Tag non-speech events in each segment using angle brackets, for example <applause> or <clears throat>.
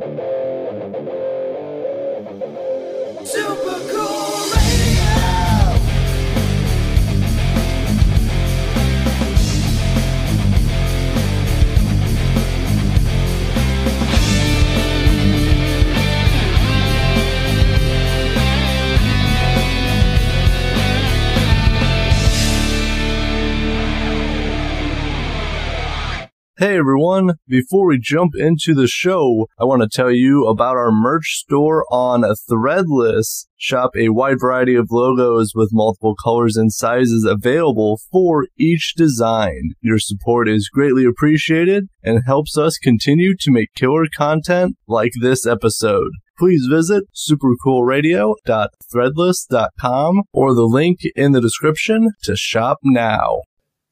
Super cool! Hey everyone, before we jump into the show, I want to tell you about our merch store on Threadless. Shop a wide variety of logos with multiple colors and sizes available for each design. Your support is greatly appreciated and helps us continue to make killer content like this episode please visit supercoolradio.threadless.com or the link in the description to shop now.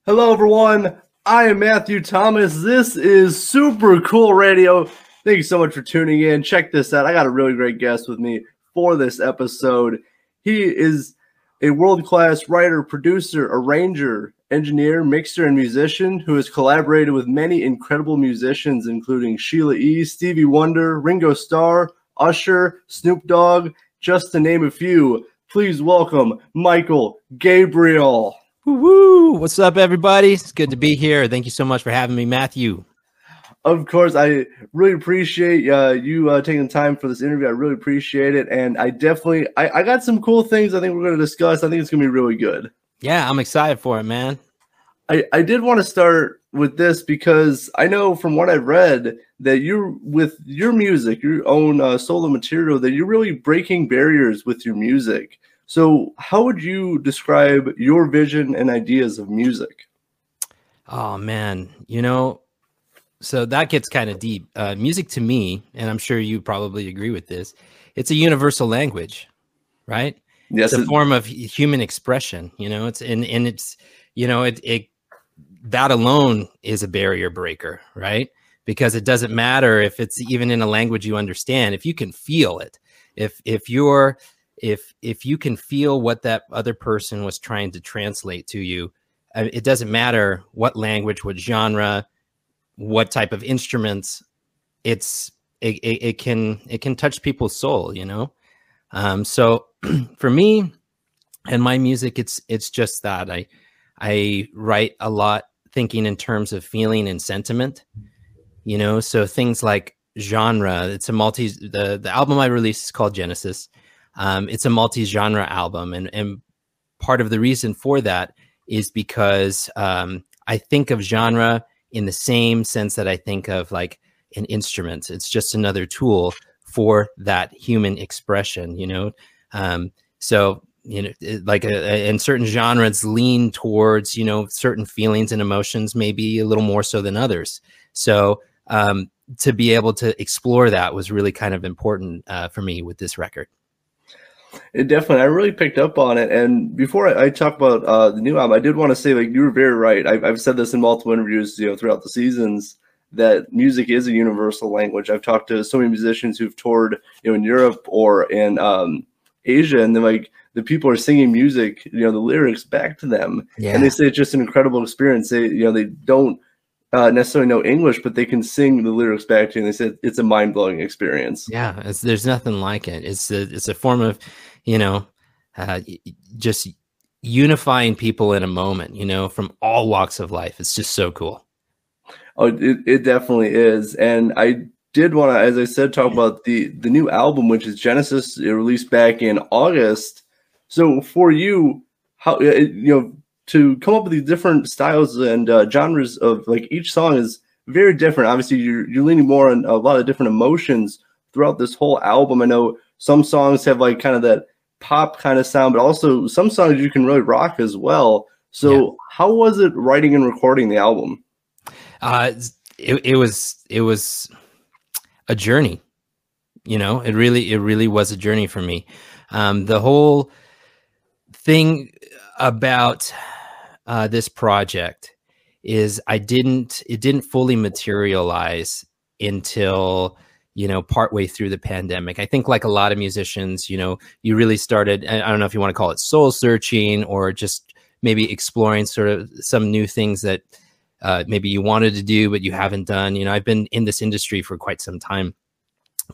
Hello, everyone. I am Matthew Thomas. This is Super Cool Radio. Thank you so much for tuning in. Check this out. I got a really great guest with me for this episode. He is a world class writer, producer, arranger, engineer, mixer, and musician who has collaborated with many incredible musicians, including Sheila E., Stevie Wonder, Ringo Starr, Usher, Snoop Dogg, just to name a few. Please welcome Mychael Gabriel. Woo! What's up, everybody? It's good to be here. Thank you so much for having me, Matthew. Of course, I really appreciate uh, you uh, taking time for this interview. I really appreciate it, and I definitely I, I got some cool things I think we're going to discuss. I think it's going to be really good. Yeah, I'm excited for it, man. I, I did want to start with this because I know from what I've read that you're with your music, your own uh, solo material, that you're really breaking barriers with your music. So, how would you describe your vision and ideas of music? Oh man, you know, so that gets kind of deep. Uh, music to me, and I'm sure you probably agree with this, it's a universal language, right? Yes, it's a form of human expression. You know, it's and and it's you know it it that alone is a barrier breaker, right? Because it doesn't matter if it's even in a language you understand. If you can feel it, if if you're if if you can feel what that other person was trying to translate to you uh, it doesn't matter what language what genre what type of instruments it's it, it, it can it can touch people's soul you know? Um, so <clears throat> for me and my music it's it's just that. I i write a lot thinking in terms of feeling and sentiment you know? So things like genre it's a multi the the album i released is called genesis um, it's a multi-genre album, and and part of the reason for that is because um, I think of genre in the same sense that I think of like an instrument. It's just another tool for that human expression, you know. Um, so you know, like a, a, in certain genres, lean towards you know certain feelings and emotions, maybe a little more so than others. So um, to be able to explore that was really kind of important uh, for me with this record. It definitely, I really picked up on it. And before I, I talk about uh, the new album, I did want to say, like, you were very right. I've, I've said this in multiple interviews, you know, throughout the seasons that music is a universal language. I've talked to so many musicians who've toured, you know, in Europe or in um, Asia, and then like the people are singing music, you know, the lyrics back to them, yeah. and they say it's just an incredible experience. They, you know, they don't uh, necessarily know English, but they can sing the lyrics back to you. And they said it's a mind blowing experience. Yeah, there's nothing like it. It's a, it's a form of, you know, uh, just unifying people in a moment. You know, from all walks of life. It's just so cool. Oh, it, it definitely is. And I did want to, as I said, talk about the the new album, which is Genesis, it released back in August. So for you, how you know to come up with these different styles and uh, genres of like each song is very different. Obviously, you're you're leaning more on a lot of different emotions throughout this whole album. I know some songs have like kind of that pop kind of sound, but also some songs you can really rock as well. So, yeah. how was it writing and recording the album? Uh, it, it was it was a journey. You know, it really it really was a journey for me. Um, the whole thing about uh, this project is I didn't it didn't fully materialize until you know partway through the pandemic. I think like a lot of musicians, you know, you really started I don't know if you want to call it soul searching or just maybe exploring sort of some new things that uh, maybe you wanted to do but you haven't done. You know, I've been in this industry for quite some time.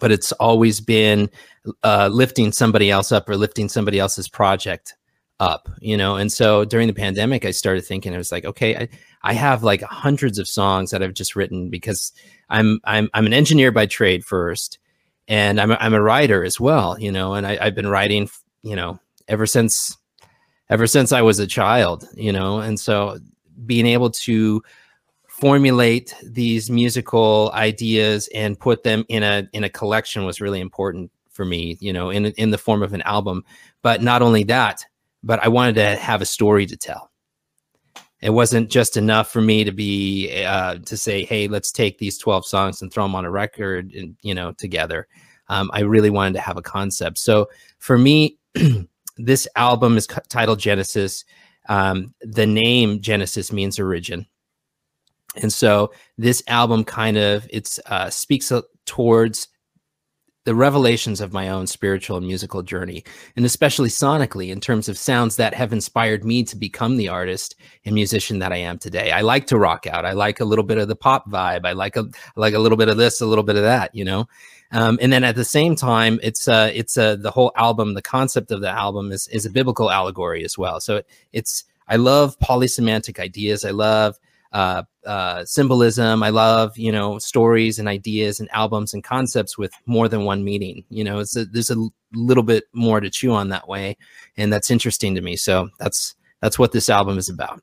but it's always been uh, lifting somebody else up or lifting somebody else's project up, you know. And so during the pandemic, I started thinking, I was like, okay, I, I have like hundreds of songs that I've just written because I'm I'm I'm an engineer by trade first, and I'm a, I'm a writer as well, you know. And I, I've been writing, you know, ever since ever since I was a child, you know. And so being able to formulate these musical ideas and put them in a in a collection was really important for me you know in in the form of an album but not only that but I wanted to have a story to tell. It wasn't just enough for me to be uh, to say hey let's take these 12 songs and throw them on a record and you know together. Um, I really wanted to have a concept. So for me <clears throat> this album is titled Genesis. Um, the name Genesis means origin. And so this album kind of it's uh, speaks towards the revelations of my own spiritual and musical journey, and especially sonically in terms of sounds that have inspired me to become the artist and musician that I am today. I like to rock out. I like a little bit of the pop vibe. I like a I like a little bit of this, a little bit of that, you know. Um, and then at the same time, it's uh, it's uh, the whole album. The concept of the album is is a biblical allegory as well. So it, it's I love polysemantic ideas. I love uh, uh, symbolism. I love you know stories and ideas and albums and concepts with more than one meaning. You know, it's a, there's a little bit more to chew on that way, and that's interesting to me. So that's that's what this album is about.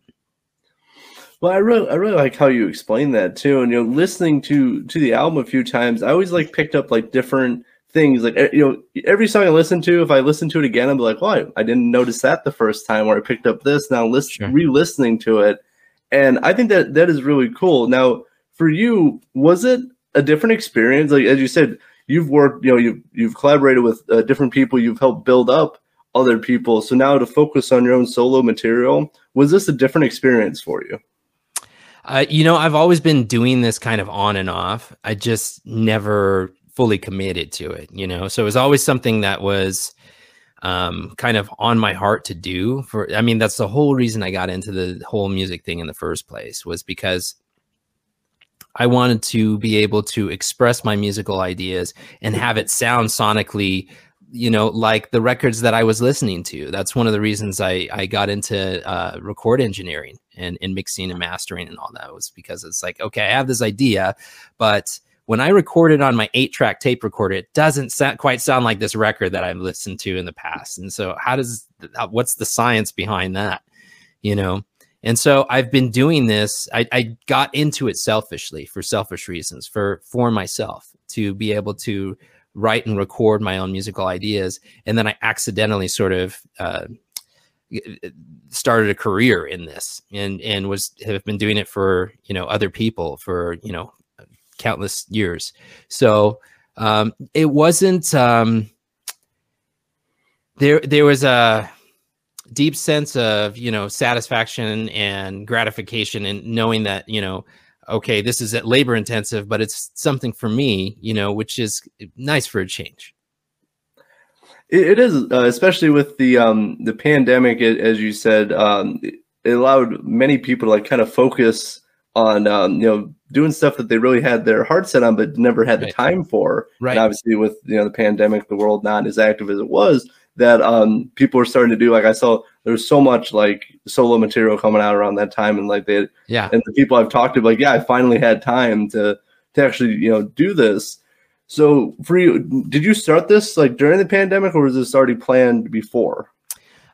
Well, I really, I really like how you explain that too. And you know, listening to to the album a few times, I always like picked up like different things. Like you know, every song I listen to, if I listen to it again, I'm like, "Well, I, I didn't notice that the first time," or I picked up this. Now, list, sure. re-listening to it, and I think that that is really cool. Now, for you, was it a different experience? Like as you said, you've worked, you know, you've you've collaborated with uh, different people, you've helped build up other people. So now to focus on your own solo material, was this a different experience for you? Uh, you know, I've always been doing this kind of on and off. I just never fully committed to it, you know. So it was always something that was um, kind of on my heart to do for i mean that's the whole reason i got into the whole music thing in the first place was because i wanted to be able to express my musical ideas and have it sound sonically you know like the records that i was listening to. That's one of the reasons i i got into uh, record engineering and, and mixing and mastering and all that was because it's like okay i have this idea but when I record it on my eight track tape recorder, it doesn't sound, quite sound like this record that I've listened to in the past. And so, how does what's the science behind that? You know, and so I've been doing this. I, I got into it selfishly for selfish reasons, for for myself to be able to write and record my own musical ideas, and then I accidentally sort of. Uh, started a career in this and and was have been doing it for you know other people for you know countless years. So um, it wasn't um, there. There was a deep sense of you know satisfaction and gratification and knowing that you know okay this is labor intensive but it's something for me you know which is nice for a change it is uh, especially with the um the pandemic as you said um it allowed many people to like kind of focus on um, you know doing stuff that they really had their heart set on but never had the right. time for. Right. And obviously with you know the pandemic the world not as active as it was that um, people are starting to do like i saw there's so much like solo material coming out around that time and like they yeah. and the people i've talked to like yeah i finally had time to to actually you know do this. So for you did you start this like during the pandemic or was this already planned before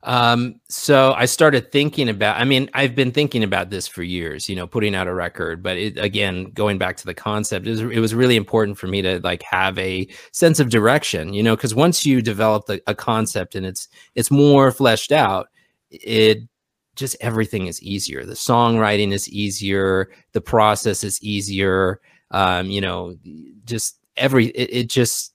um, so I started thinking about, I mean, I've been thinking about this for years, you know, putting out a record, but it, again, going back to the concept, it was, it was really important for me to like have a sense of direction, you know, because once you develop the, a concept and it's, it's more fleshed out, it just everything is easier. The songwriting is easier. The process is easier. Um, you know, just every, it, it just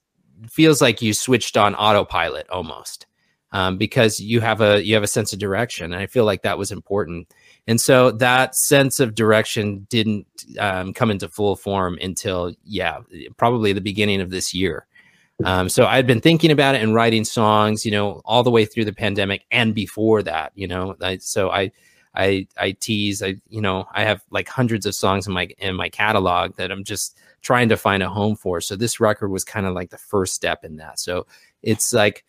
feels like you switched on autopilot almost um, because you have a you have a sense of direction. And I feel like that was important. And so that sense of direction didn't um, come into full form until yeah, probably the beginning of this year. Um, so I'd been thinking about it and writing songs, you know, all the way through the pandemic and before that, you know. I, so I, I, I tease, I, you know, I have like hundreds of songs in my in my catalog that I'm just trying to find a home for. So this record was kind of like the first step in that. So it's like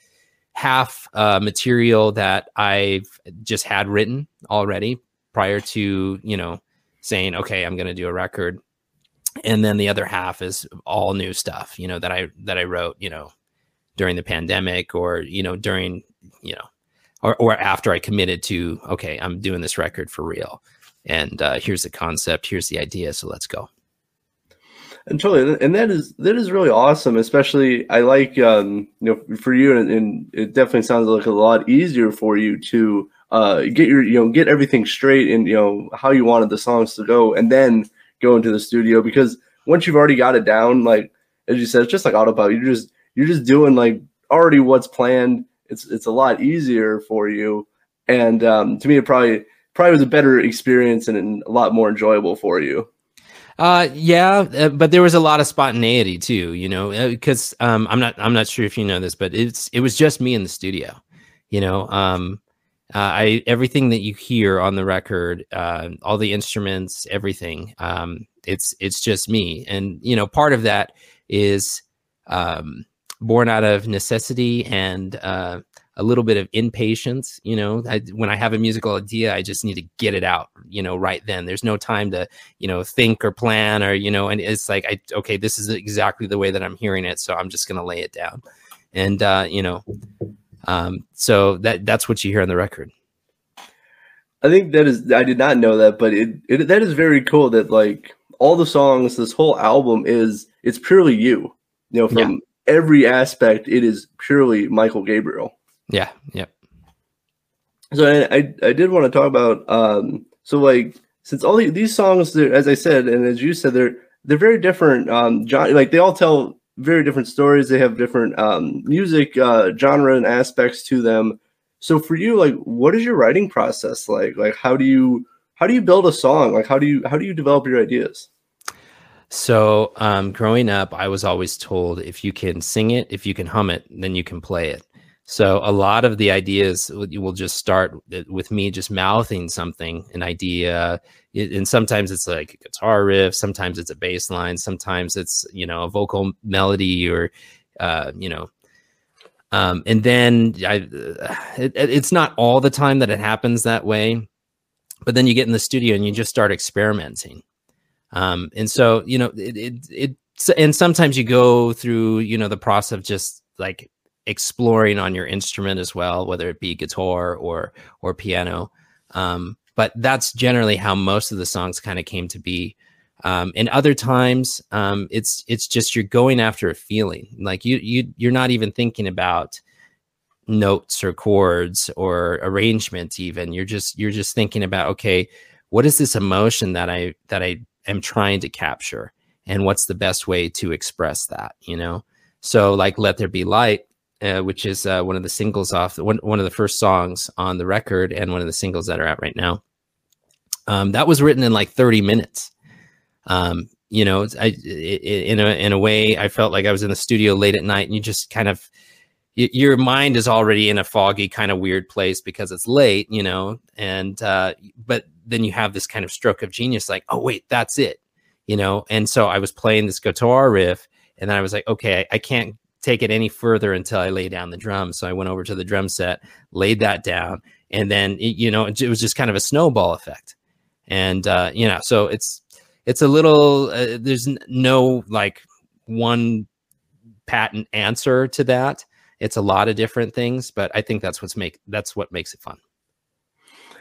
half uh, material that I've just had written already prior to you know saying okay I'm going to do a record, and then the other half is all new stuff you know that I that I wrote you know during the pandemic or you know during you know or or after I committed to okay I'm doing this record for real. And uh, here's the concept here's the idea so let's go and totally and that is that is really awesome especially i like um you know for you and, and it definitely sounds like a lot easier for you to uh get your you know get everything straight and you know how you wanted the songs to go and then go into the studio because once you've already got it down like as you said it's just like autopilot. You're just you're just doing like already what's planned. It's it's a lot easier for you. And um to me it probably probably was a better experience and a lot more enjoyable for you uh, yeah, uh, but there was a lot of spontaneity too, you know, because uh, um, I'm not I'm not sure if you know this, but it's it was just me in the studio, you know. Um, uh, I everything that you hear on the record, uh, all the instruments, everything, um, it's it's just me, and you know, part of that is um, born out of necessity and uh, a little bit of impatience. You know, I, when I have a musical idea, I just need to get it out. You know, right then. There's no time to you know think or plan or you know. And it's like, I okay, this is exactly the way that I'm hearing it, so I'm just gonna lay it down. And uh, you know, um, so that that's what you hear on the record. I think that is. I did not know that, but it, it that is very cool. That like all the songs, this whole album is it's purely you. You know, from yeah. every aspect, it is purely Mychael Gabriel. Yeah. Yep. So I, I, I did want to talk about um so like since all these songs as I said and as you said they're they're very different um John like they all tell very different stories. They have different um music uh genre and aspects to them. So for you like what is your writing process like? Like how do you how do you build a song? Like how do you how do you develop your ideas? So um growing up I was always told if you can sing it if you can hum it then you can play it so a lot of the ideas will just start with me just mouthing something, an idea, and sometimes it's like a guitar riff, sometimes it's a bass line, sometimes it's you know a vocal melody or uh, you know. Um, and then I, it, it's not all the time that it happens that way, but then you get in the studio and you just start experimenting. Um, and so you know it, it, it and sometimes you go through you know the process of just like exploring on your instrument as well, whether it be guitar or or piano. Um, but that's generally how most of the songs kind of came to be. Um, and other times, um, it's it's just you're going after a feeling. Like you you you're not even thinking about notes or chords or arrangements. Even you're just you're just thinking about okay, what is this emotion that I that I am trying to capture, and what's the best way to express that? You know. So like "Let There Be Light" uh, which is uh, one of the singles off one one of the first songs on the record and one of the singles that are out right now. Um, that was written in like 30 minutes. Um, you know, I, in a in a way, I felt like I was in the studio late at night, and you just kind of your mind is already in a foggy kind of weird place because it's late, you know, and uh, but then you have this kind of stroke of genius, like, oh wait, that's it, you know. And so I was playing this guitar riff, and then I was like, okay, I, I can't take it any further until I lay down the drum. So I went over to the drum set, laid that down, and then you know it, was just kind of a snowball effect. And uh, you know, so it's it's a little uh, there's no like one patent answer to that. It's a lot of different things, but I think that's what's make that's what makes it fun.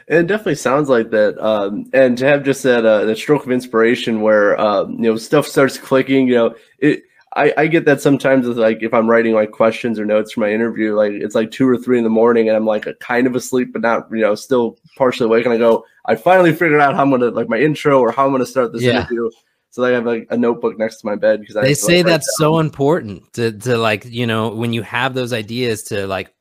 It definitely sounds like that, um, and to have just that uh, that stroke of inspiration where um, you know stuff starts clicking. You know, it I, I get that sometimes with like if I'm writing like questions or notes for my interview, like it's like two or three in the morning and I'm like a, kind of asleep, but not, you know, still partially awake. And I go, I finally figured out how I'm going to like my intro or how I'm going to start this yeah. interview. So I have like a notebook next to my bed because I they say like, that's so important to, to like, you know, when you have those ideas to like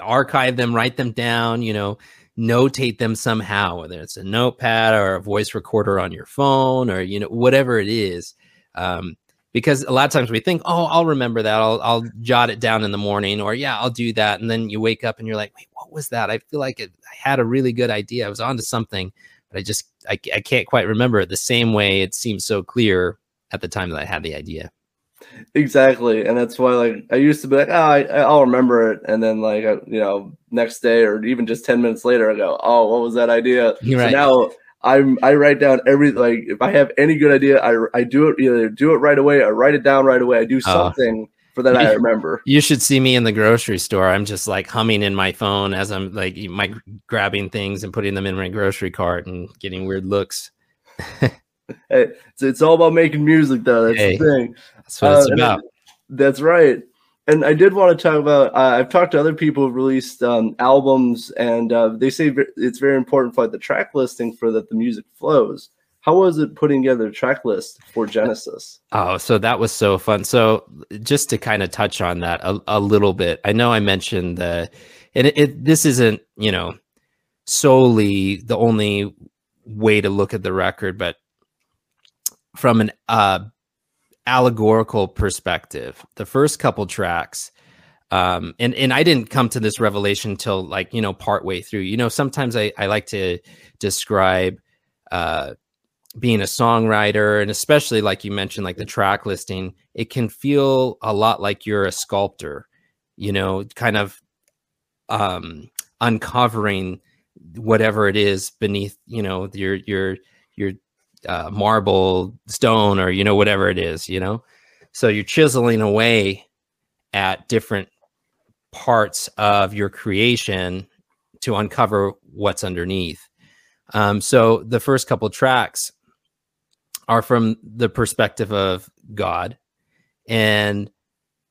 archive them, write them down, you know, notate them somehow, whether it's a notepad or a voice recorder on your phone or, you know, whatever it is. Um, because a lot of times we think, oh, I'll remember that. I'll, I'll jot it down in the morning, or yeah, I'll do that. And then you wake up and you're like, wait, what was that? I feel like it, I had a really good idea. I was onto something, but I just, I, I can't quite remember it the same way it seems so clear at the time that I had the idea. Exactly, and that's why like I used to be like, oh, I, I'll remember it, and then like uh, you know next day or even just ten minutes later, I go, oh, what was that idea? Right. So now I'm I write down every like if I have any good idea, I I do it either do it right away, I write it down right away, I do oh. something. Uh, for that, I remember. You should see me in the grocery store. I'm just like humming in my phone as I'm like my grabbing things and putting them in my grocery cart and getting weird looks. <laughs> hey, it's, it's all about making music, though. That's hey, the thing. That's what uh, it's about. That's right. And I did want to talk about. Uh, I've talked to other people who've released um, albums, and uh, they say it's very important for like, the track listing for that the music flows. How was it putting together a track list for Genesis? Oh, so that was so fun. So just to kind of touch on that a, a little bit, I know I mentioned the, and it, it, this isn't you know solely the only way to look at the record, but from an uh, allegorical perspective, the first couple tracks, um, and and I didn't come to this revelation till like you know part way through. You know, sometimes I I like to describe uh, being a songwriter, and especially like you mentioned, like the track listing, it can feel a lot like you're a sculptor. You know, kind of um, uncovering whatever it is beneath you know your your your uh, marble, stone, or you know whatever it is. You know, so you're chiseling away at different parts of your creation to uncover what's underneath. Um, so the first couple tracks are from the perspective of God, and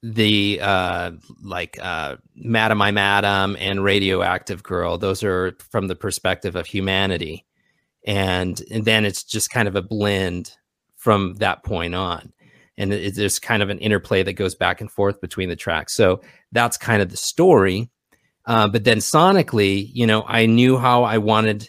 the uh like uh Madam I'm Adam and radioactive girl those are from the perspective of humanity and and then it's just kind of a blend from that point on. And it, there's kind of an interplay that goes back and forth between the tracks. So that's kind of the story. Uh, but then sonically you know i knew how i wanted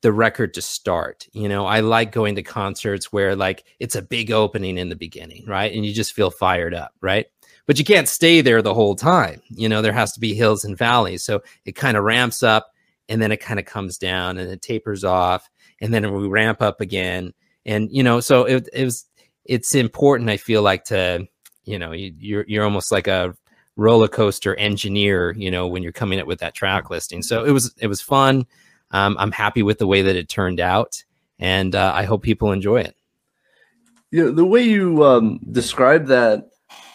the record to start. You know i like going to concerts where like it's a big opening in the beginning right? And you just feel fired up right? But you can't stay there the whole time. You know there has to be hills and valleys. So it kind of ramps up and then it kind of comes down and it tapers off and then we ramp up again and you know so it, it was it's important i feel like to you know you, you're you're almost like a roller coaster engineer you know when you're coming up with that track listing so it was it was fun. Um, i'm happy with the way that it turned out and uh, i hope people enjoy it. You know, the way you um, describe that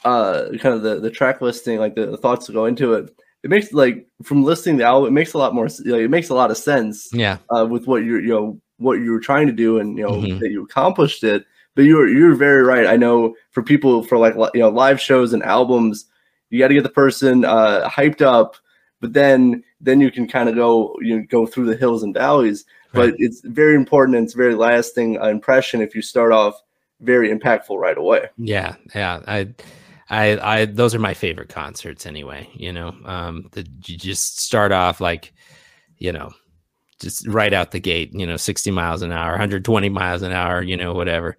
uh, kind of the, the track listing like the, the thoughts that go into it it makes like from listening the album, it makes a lot more. Like, it makes a lot of sense. Yeah. Uh, with what you're, you know, what you were trying to do, and you know mm-hmm. that you accomplished it. But you're you're very right. I know for people for like you know live shows and albums, you got to get the person uh, hyped up, but then then you can kind of go you know, go through the hills and valleys. Right. But it's very important and it's very lasting uh, impression if you start off very impactful right away. Yeah, yeah. I I, I, those are my favorite concerts anyway. You know, um, the, you just start off like, you know, just right out the gate. You know, sixty miles an hour, 120 miles an hour. You know, whatever.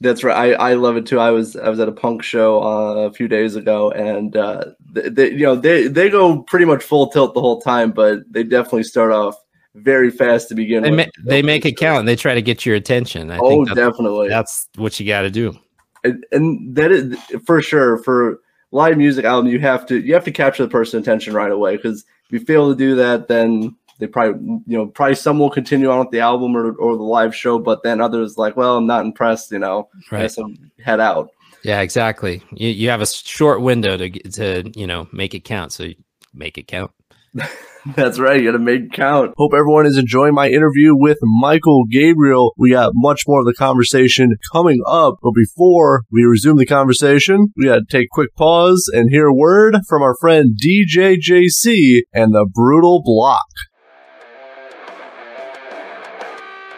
That's right. I, I love it too. I was I was at a punk show uh, a few days ago, and uh, they, they, you know they they go pretty much full tilt the whole time, but they definitely start off very fast to begin they with. Ma- they make it count. They try to get your attention. I oh, that's, definitely. That's what you got to do and, and that is for sure for live music album you have to you have to capture the person's attention right away because if you fail to do that then they probably you know probably some will continue on with the album or, or the live show but then others like well i'm not impressed you know right. so head out. Yeah exactly. You, you have a short window to to you know make it count so make it count <laughs> <laughs> That's right. You got to make count. Hope everyone is enjoying my interview with Mychael Gabriel. We got much more of the conversation coming up. But before we resume the conversation, we got to take a quick pause and hear a word from our friend DJ JC and the Brutal Block.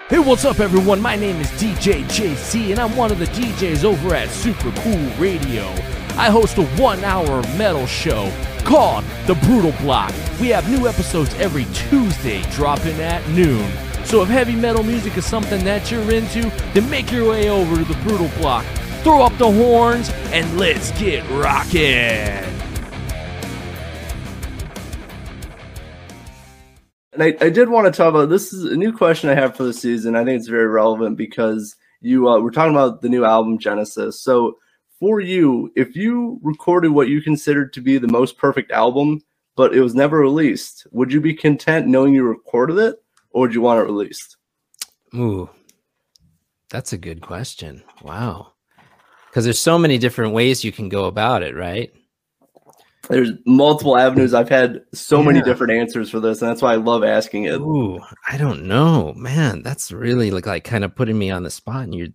Hey, what's up, everyone? My name is DJ JC, and I'm one of the DJs over at Super Cool Radio. I host a one hour metal show called The Brutal Block. We have new episodes every Tuesday dropping at noon. So if heavy metal music is something that you're into, then make your way over to The Brutal Block. Throw up the horns and let's get rocking. And I, I did want to talk about this is a new question I have for the season. I think it's very relevant because you uh, we're talking about the new album Genesis. So for you, if you recorded what you considered to be the most perfect album, but it was never released, would you be content knowing you recorded it, or would you want it released? Ooh, that's a good question. Wow, because there's so many different ways you can go about it, right? There's multiple avenues. I've had so yeah. many different answers for this, and that's why I love asking it. Ooh, I don't know, man. That's really like like kind of putting me on the spot, and you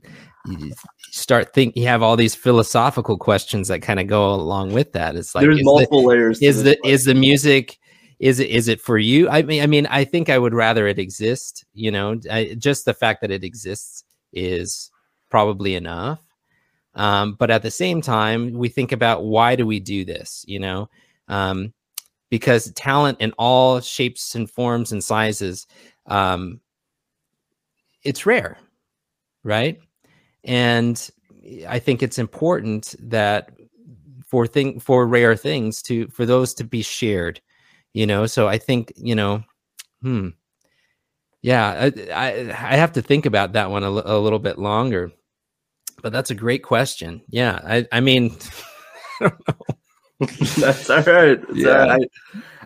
you start think you have all these philosophical questions that kind of go along with that. It's like there's multiple the, layers. Is the is the music is it is it for you? I mean, I mean, I think I would rather it exist. You know, I, just the fact that it exists is probably enough. Um, but at the same time, we think about why do we do this? You know, um, because talent in all shapes and forms and sizes, um, it's rare, right? And I think it's important that for thing for rare things to for those to be shared, you know. So I think you know, hmm, yeah, I I, I have to think about that one a, a little bit longer but that's a great question. Yeah, I, I mean, <laughs> I don't know. <laughs> that's all right. yeah,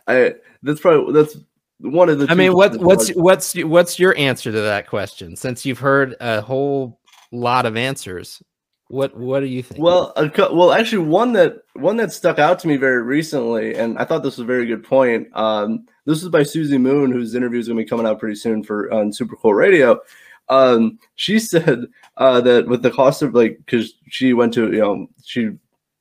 I, I, that's probably that's one of the. I mean, what what's what's what's your answer to that question? Since you've heard a whole lot of answers, what what do you think? Well, a, well, actually, one that one that stuck out to me very recently, and I thought this was a very good point. Um, this is by Susie Moon, whose interview is going to be coming out pretty soon for on Super Cool Radio. Um, she <laughs> said uh, that with the cost of like, because she went to, you know, she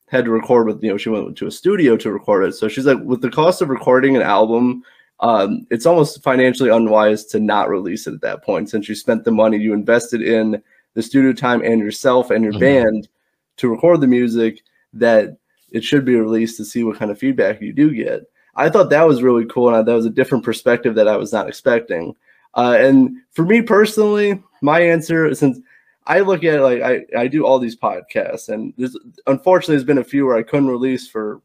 had to record with, you know, she went to a studio to record it. So she's like, with the cost of recording an album, um, it's almost financially unwise to not release it at that point since you spent the money you invested in the studio time and yourself and your mm-hmm. band to record the music that it should be released to see what kind of feedback you do get. I thought that was really cool, and that was a different perspective that I was not expecting. Uh, and for me personally, my answer, since I look at it like I, I do all these podcasts, and there's unfortunately there's been a few where I couldn't release for,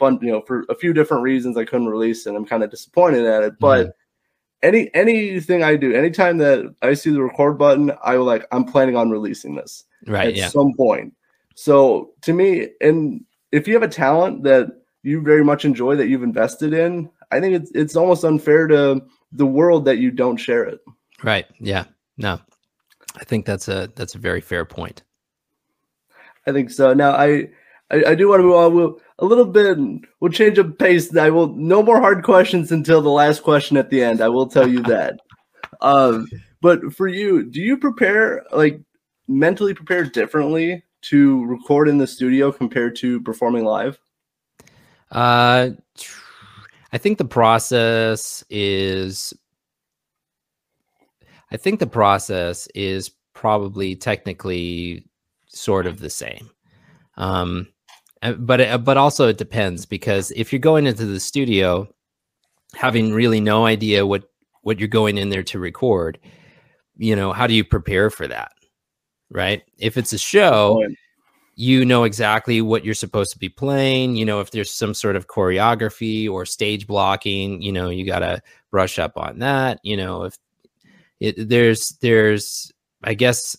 you know, for a few different reasons I couldn't release, and I'm kind of disappointed at it. But mm-hmm. Any anything I do, anytime that I see the record button, I will like I'm planning on releasing this right at yeah. some point. So to me, and if you have a talent that you very much enjoy that you've invested in, I think it's it's almost unfair to the world that you don't share it. Right. Yeah. No. I think that's a that's a very fair point. I think so. Now I I, I do want to move on. We'll, a little bit. We'll change of pace. I will no more hard questions until the last question at the end. I will tell you that. <laughs> um, but for you, do you prepare like mentally prepare differently to record in the studio compared to performing live? Uh, I think the process is I think the process is probably technically sort of the same. Um, but uh, but also it depends because if you're going into the studio having really no idea what what you're going in there to record, you know, how do you prepare for that? Right? If it's a show, you know exactly what you're supposed to be playing you know if there's some sort of choreography or stage blocking you know you got to brush up on that you know if it there's there's i guess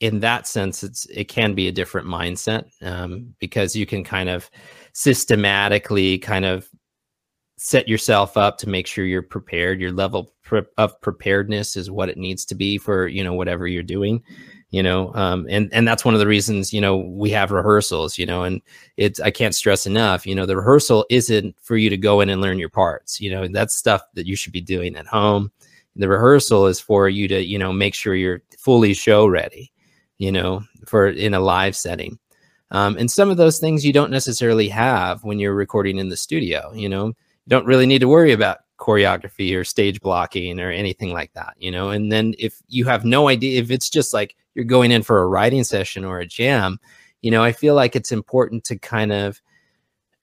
in that sense it's it can be a different mindset um, because you can kind of systematically kind of set yourself up to make sure you're prepared. Your level of preparedness is what it needs to be for you know whatever you're doing you know um, and and that's one of the reasons you know we have rehearsals you know and it's i can't stress enough you know the rehearsal isn't for you to go in and learn your parts you know that's stuff that you should be doing at home. The rehearsal is for you to you know make sure you're fully show ready you know for in a live setting. Um, and some of those things you don't necessarily have when you're recording in the studio you know? You don't really need to worry about choreography or stage blocking or anything like that you know? And then if you have no idea if it's just like you're going in for a writing session or a jam, you know, I feel like it's important to kind of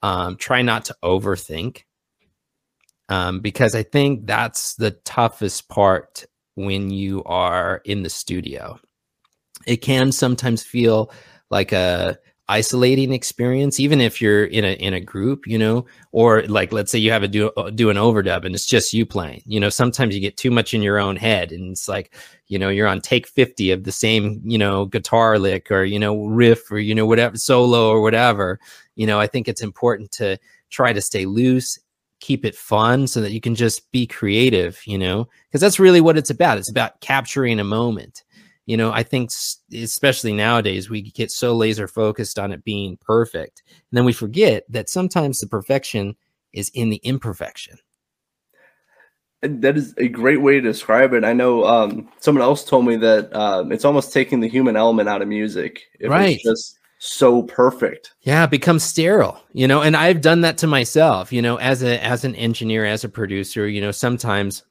um, try not to overthink um, because I think that's the toughest part when you are in the studio. It can sometimes feel like a isolating experience even if you're in a in a group you know or like let's say you have a do uh, do an overdub and it's just you playing you know sometimes you get too much in your own head and it's like you know you're on take 50 of the same you know guitar lick or you know riff or you know whatever solo or whatever. You know i think it's important to try to stay loose keep it fun so that you can just be creative you know because that's really what it's about. It's about capturing a moment you know i think especially nowadays we get so laser focused on it being perfect and then we forget that sometimes the perfection is in the imperfection that is a great way to describe it. I know um, someone else told me that um, it's almost taking the human element out of music. If right. It's just so perfect. Yeah, it becomes sterile, you know, and I've done that to myself, you know, as a as an engineer, as a producer, you know, sometimes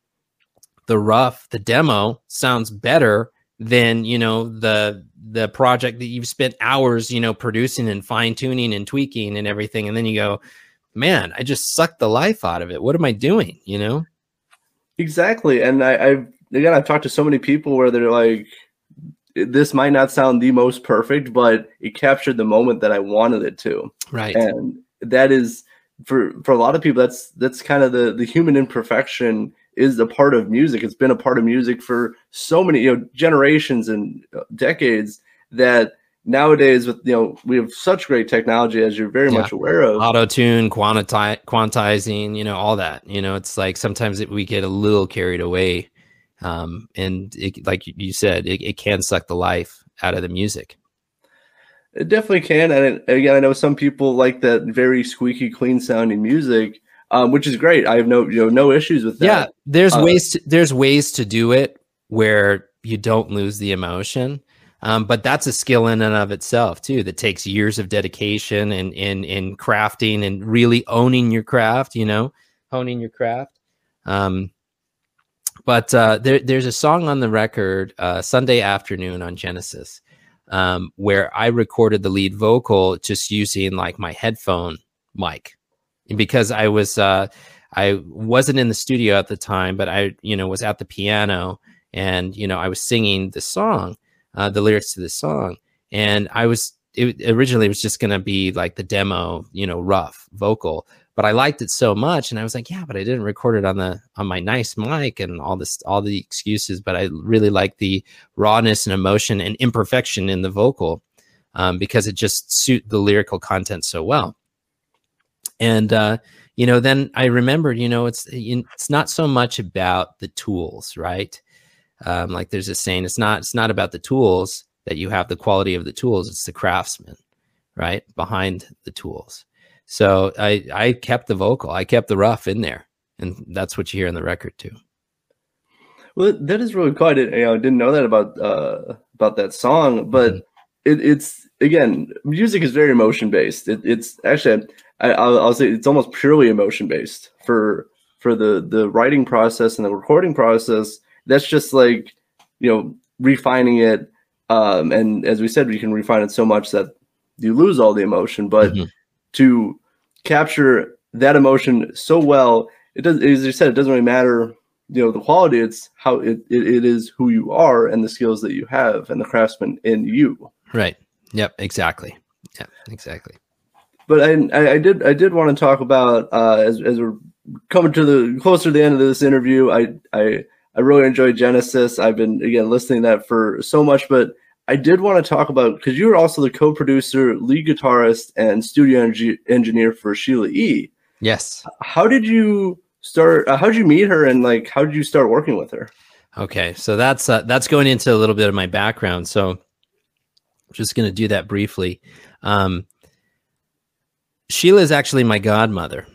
the rough, the demo sounds better than, you know, the the project that you've spent hours, you know, producing and fine tuning and tweaking and everything. And then you go, man, I just sucked the life out of it. What am I doing? You know? Exactly. And I, I've again I've talked to so many people where they're like, this might not sound the most perfect, but it captured the moment that I wanted it to. Right. And that is for for a lot of people that's that's kind of the the human imperfection is a part of music. It's been a part of music for so many you know generations and uh, decades that nowadays with you know we have such great technology as you're very yeah. much aware of auto tune quanti- quantizing you know all that you know it's like sometimes it, we get a little carried away um, and it, like you said it, it, can suck the life out of the music it definitely can and it, again i know some people like that very squeaky clean sounding music um, which is great. I have no you know no issues with that. yeah there's uh, ways to, there's ways to do it where you don't lose the emotion. Um, but that's a skill in and of itself too that takes years of dedication and in in crafting and really owning your craft you know honing your craft. Um, but uh, there, there's a song on the record uh, sunday afternoon on genesis um, where i recorded the lead vocal just using like my headphone mic because i was uh, i wasn't in the studio at the time but i you know was at the piano and you know i was singing the song uh, the lyrics to the song. And I was it originally it was just to be like the demo, you know, rough vocal, but I liked it so much, and I was like, yeah, but I didn't record it on the on my nice mic and all this all the excuses, but I really like the rawness and emotion and imperfection in the vocal um, because it just suit the lyrical content so well. And uh, you know, then I remembered, you know, it's it's not so much about the tools, right? Um, like there's a saying, it's not it's not about the tools that you have the quality of the tools; it's the craftsman, right, behind the tools. So I I kept the vocal, I kept the rough in there, and that's what you hear in the record too. Well, that is really cool. I, did, you know, I didn't know that about uh, about that song, but mm-hmm. it, it's again, music is very emotion based. It, it's actually, I, I'll, I'll say it's almost purely emotion based for for the the writing process and the recording process. That's just like you know refining it um, and as we said we can refine it so much that you lose all the emotion but mm-hmm. to capture that emotion so well it does as you said it doesn't really matter you know the quality it's how it, it, it is who you are and the skills that you have and the craftsman in you. Right. Yep exactly. Yeah exactly but I, I did I did want to talk about uh, as as we're coming to the closer to the end of this interview. I I I really enjoyed Genesis. I've been again listening to that for so much, but I did want to talk about because you were also the co-producer, lead guitarist, and studio engineer for Sheila E. Yes. How did you start? Uh, how did you meet her, and like how did you start working with her? Okay, so that's uh, that's going into a little bit of my background. So, I'm just going to do that briefly. Um, Sheila is actually my godmother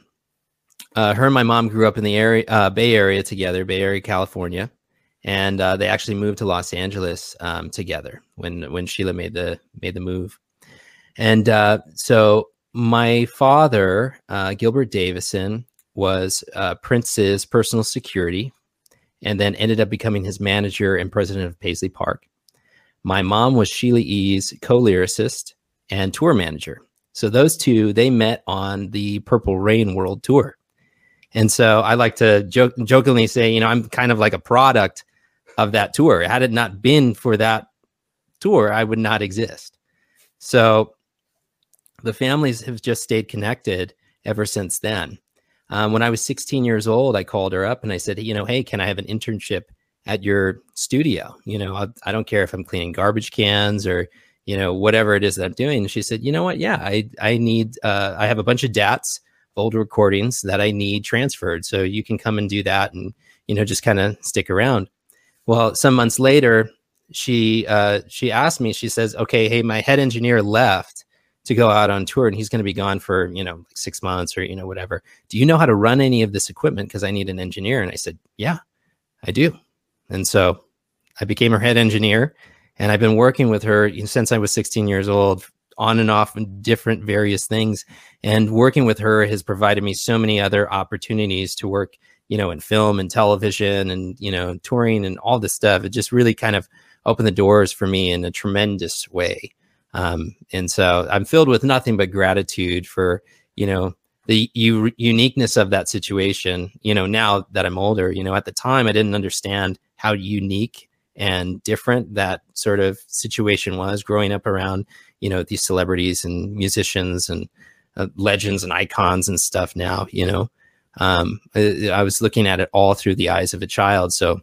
uh, her and my mom grew up in the area, uh, Bay Area together, Bay Area, California, and uh, they actually moved to Los Angeles um, together when when Sheila made the made the move. And uh, so my father, uh, Gilbert Davison, was uh, Prince's personal security, and then ended up becoming his manager and president of Paisley Park. My mom was Sheila E.'s co-lyricist and tour manager. So those two they met on the Purple Rain World Tour and so I like to joke, jokingly say, you know, I'm kind of like a product of that tour. Had it not been for that tour, I would not exist. So the families have just stayed connected ever since then. Um, when I was 16 years old, I called her up and I said, you know, hey, can I have an internship at your studio? You know, I, I don't care if I'm cleaning garbage cans or you know whatever it is that I'm doing. She said, you know what? Yeah, I I need uh, I have a bunch of DATs, old recordings that I need transferred, so you can come and do that, and you know just kind of stick around. Well, some months later, she uh, she asked me. She says, okay, hey, my head engineer left to go out on tour and he's going to be gone for you know like six months or you know whatever do you know how to run any of this equipment because i need an engineer and i said yeah i do and so i became her head engineer and I've been working with her since I was 16 years old, on and off in different various things. And working with her has provided me so many other opportunities to work, you know, in film and television and, you know, touring and all this stuff. It just really kind of opened the doors for me in a tremendous way. Um, and so I'm filled with nothing but gratitude for, you know, the u- uniqueness of that situation. You know, now that I'm older, you know, at the time I didn't understand how unique and different that sort of situation was growing up around you know these celebrities and musicians and uh, legends and icons and stuff now you know um, I, I, was looking at it all through the eyes of a child so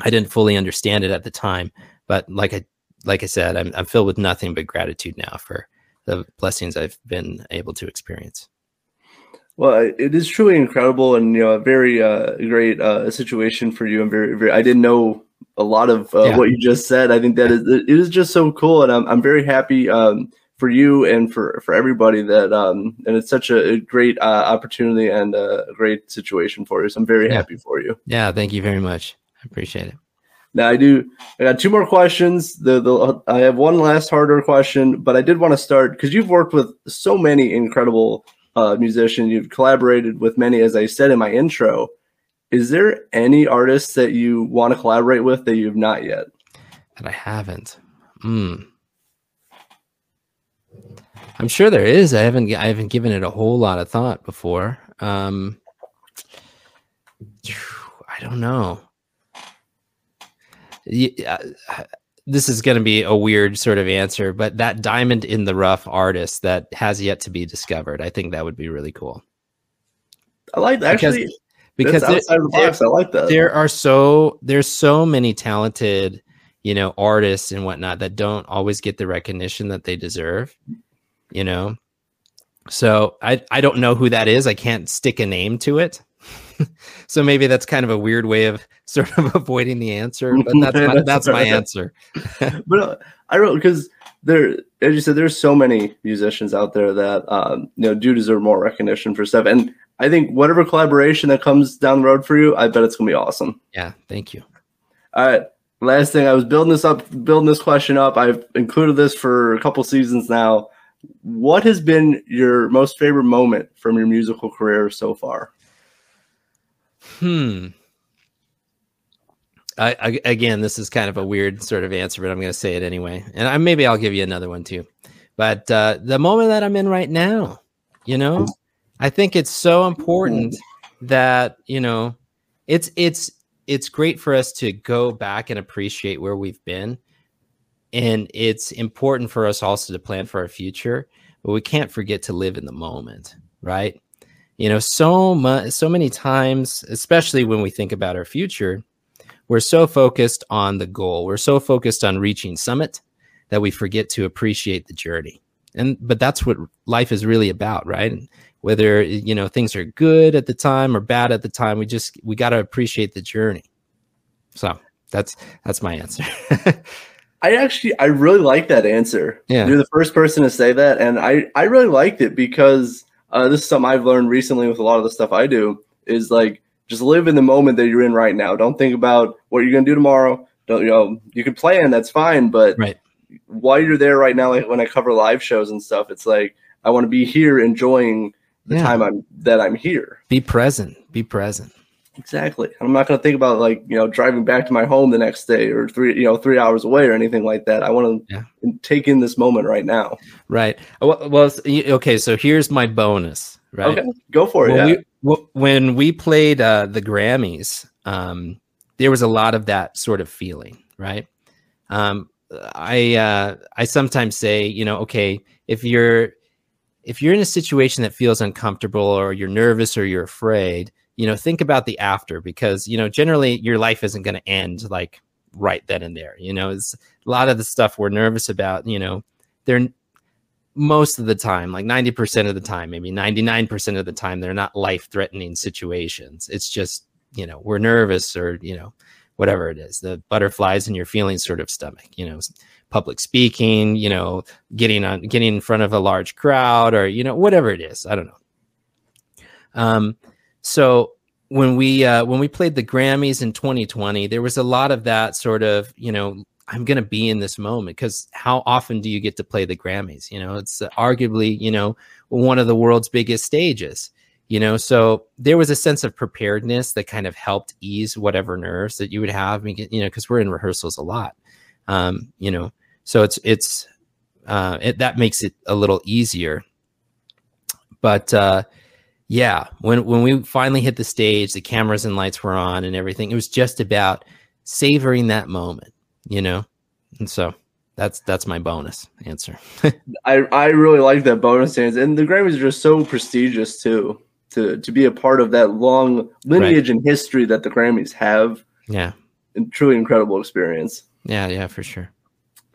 i didn't fully understand it at the time but like i like i said i'm, I'm filled with nothing but gratitude now for the blessings i've been able to experience well, it is truly incredible and you know a very uh, great uh, situation for you. I'm very, very. I didn't know a lot of uh, yeah. what you just said. I think that is it is just so cool, and I'm I'm very happy um, for you and for for everybody that um, and it's such a, great uh, opportunity and a great situation for you. So I'm very yeah. happy for you. Yeah, thank you very much. I appreciate it. Now I do. I got two more questions. The, the I have one last harder question, but I did want to start because you've worked with so many incredible uh, musicians. You've collaborated with many, as I said in my intro is there any artists that you want to collaborate with that you have not yet? That I haven't. Hmm. I'm sure there is. I haven't. I haven't given it a whole lot of thought before. Um, I don't know. Yeah, uh, this is going to be a weird sort of answer, but that diamond in the rough artist that has yet to be discovered, I think that would be really cool. I like actually. Because because there, the box. I like that. There are so there's so many talented, you know, artists and whatnot that don't always get the recognition that they deserve. You know, so I I don't know who that is. I can't stick a name to it. <laughs> so maybe that's kind of a weird way of <laughs> sort of avoiding the answer, <laughs> but that's my, that's my answer. but uh, I don't because there, as you said, there's so many musicians out there that um, you know do deserve more recognition for stuff, and I think whatever collaboration that comes down the road for you, I bet it's gonna be awesome. Yeah, thank you. All right. Last thing, I was building this up, building this question up. I've included this for a couple seasons now. What has been your most favorite moment from your musical career so far? Hmm. I, I, again, this is kind of a weird sort of answer, but I'm going to say it anyway, and I, maybe I'll give you another one too. But uh, the moment that I'm in right now, you know, I think it's so important that you know, it's it's it's great for us to go back and appreciate where we've been, and it's important for us also to plan for our future. But we can't forget to live in the moment, right? You know, so much, so many times, especially when we think about our future we're so focused on the goal, we're so focused on reaching summit that we forget to appreciate the journey. And but that's what life is really about, right? Whether you know things are good at the time or bad at the time, we just we got to appreciate the journey. So that's that's my answer. <laughs> I actually I really like that answer. Yeah. You're the first person to say that, and I I really liked it because uh, this is something I've learned recently with a lot of the stuff I do. Is like just live in the moment that you're in right now. Don't think about what you're going to do tomorrow. Don't you know? You can plan, that's fine, but right. while you're there right now, like when I cover live shows and stuff, it's like I want to be here enjoying the yeah. time I'm that I'm here. Be present. Be present. Exactly. I'm not going to think about like you know driving back to my home the next day or three you know three hours away or anything like that. I want to yeah. take in this moment right now. Right. Well, okay. So here's my bonus. Right. Okay. Go for it. yeah. we, when we played uh, the Grammys, um, there was a lot of that sort of feeling. Right. Um, I uh, I sometimes say, you know, okay, if you're if you're in a situation that feels uncomfortable or you're nervous or you're afraid, you know, think about the after because, you know, generally your life isn't going to end like right then and there. You know, it's a lot of the stuff we're nervous about, you know, they're most of the time, like 90% of the time, maybe 99% of the time, they're not life threatening situations. It's just, you know, we're nervous or, you know, whatever it is, the butterflies in your feelings sort of stomach, you know, public speaking, you know, getting on, getting in front of a large crowd or, you know, whatever it is. I don't know. Um, so when we, uh, when we played the Grammys in 2020, there was a lot of that sort of, you know, I'm going to be in this moment because how often do you get to play the Grammys? You know, it's arguably, you know, one of the world's biggest stages, you know, so there was a sense of preparedness that kind of helped ease whatever nerves that you would have, you know, because we're in rehearsals a lot, um, you know, so it's, it's, uh, it, that makes it a little easier. But, uh, yeah, when, when we finally hit the stage, the cameras and lights were on and everything, it was just about savoring that moment you know? And so that's that's my bonus answer. <laughs> I i really like that bonus answer and the grammys are just so prestigious too to to be a part of that long lineage right. and history that the grammys have. Yeah. And truly incredible experience. Yeah yeah for sure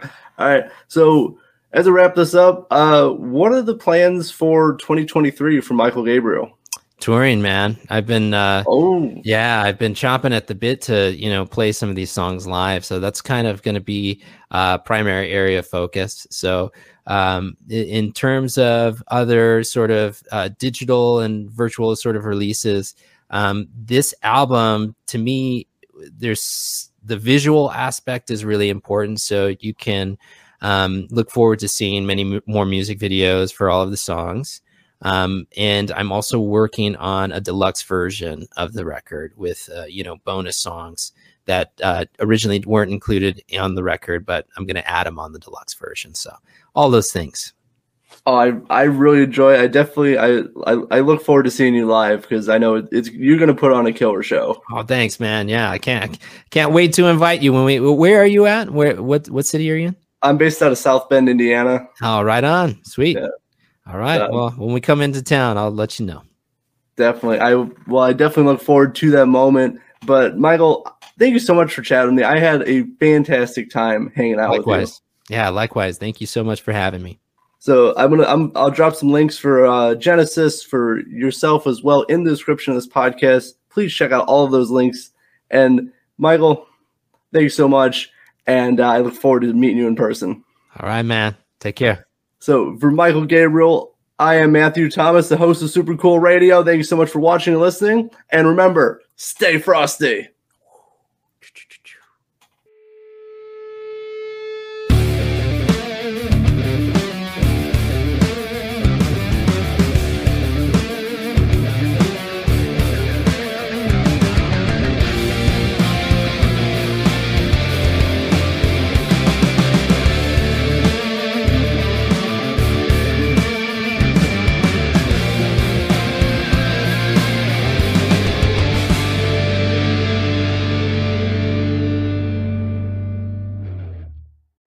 all right. So as I wrap this up, uh, what are the plans for 2023 for Mychael Gabriel? touring man. I've been uh oh. yeah i've been chomping at the bit to you know play some of these songs live. So that's kind of going to be uh primary area of focus. So um in terms of other sort of uh, digital and virtual sort of releases um this album to me there's the visual aspect is really important so you can um look forward to seeing many more music videos for all of the songs um, and I'm also working on a deluxe version of the record with, uh, you know, bonus songs that uh, originally weren't included on the record, but I'm going to add them on the deluxe version. So all those things. Oh, I I really enjoy. I definitely I I, I look forward to seeing you live because I know it's you're going to put on a killer show. Oh, thanks, man. Yeah, I can't can't wait to invite you. When we where are you at? Where what what city are you in? I'm based out of South Bend, Indiana. Oh, right on. Sweet. Yeah. All right. Um, well, when we come into town, I'll let you know. Definitely. I well, I definitely look forward to that moment. But Mychael, thank you so much for chatting with me. I had a fantastic time hanging out likewise. with you. Yeah, likewise. Thank you so much for having me. So I'm gonna I'm, I'll drop some links for uh, Genesis for yourself as well in the description of this podcast. Please check out all of those links. And Mychael, thank you so much, and uh, I look forward to meeting you in person. All right, man. Take care. So for Mychael Gabriel, I am Matthew Thomas, the host of Super Cool Radio. Thank you so much for watching and listening. And remember, stay frosty.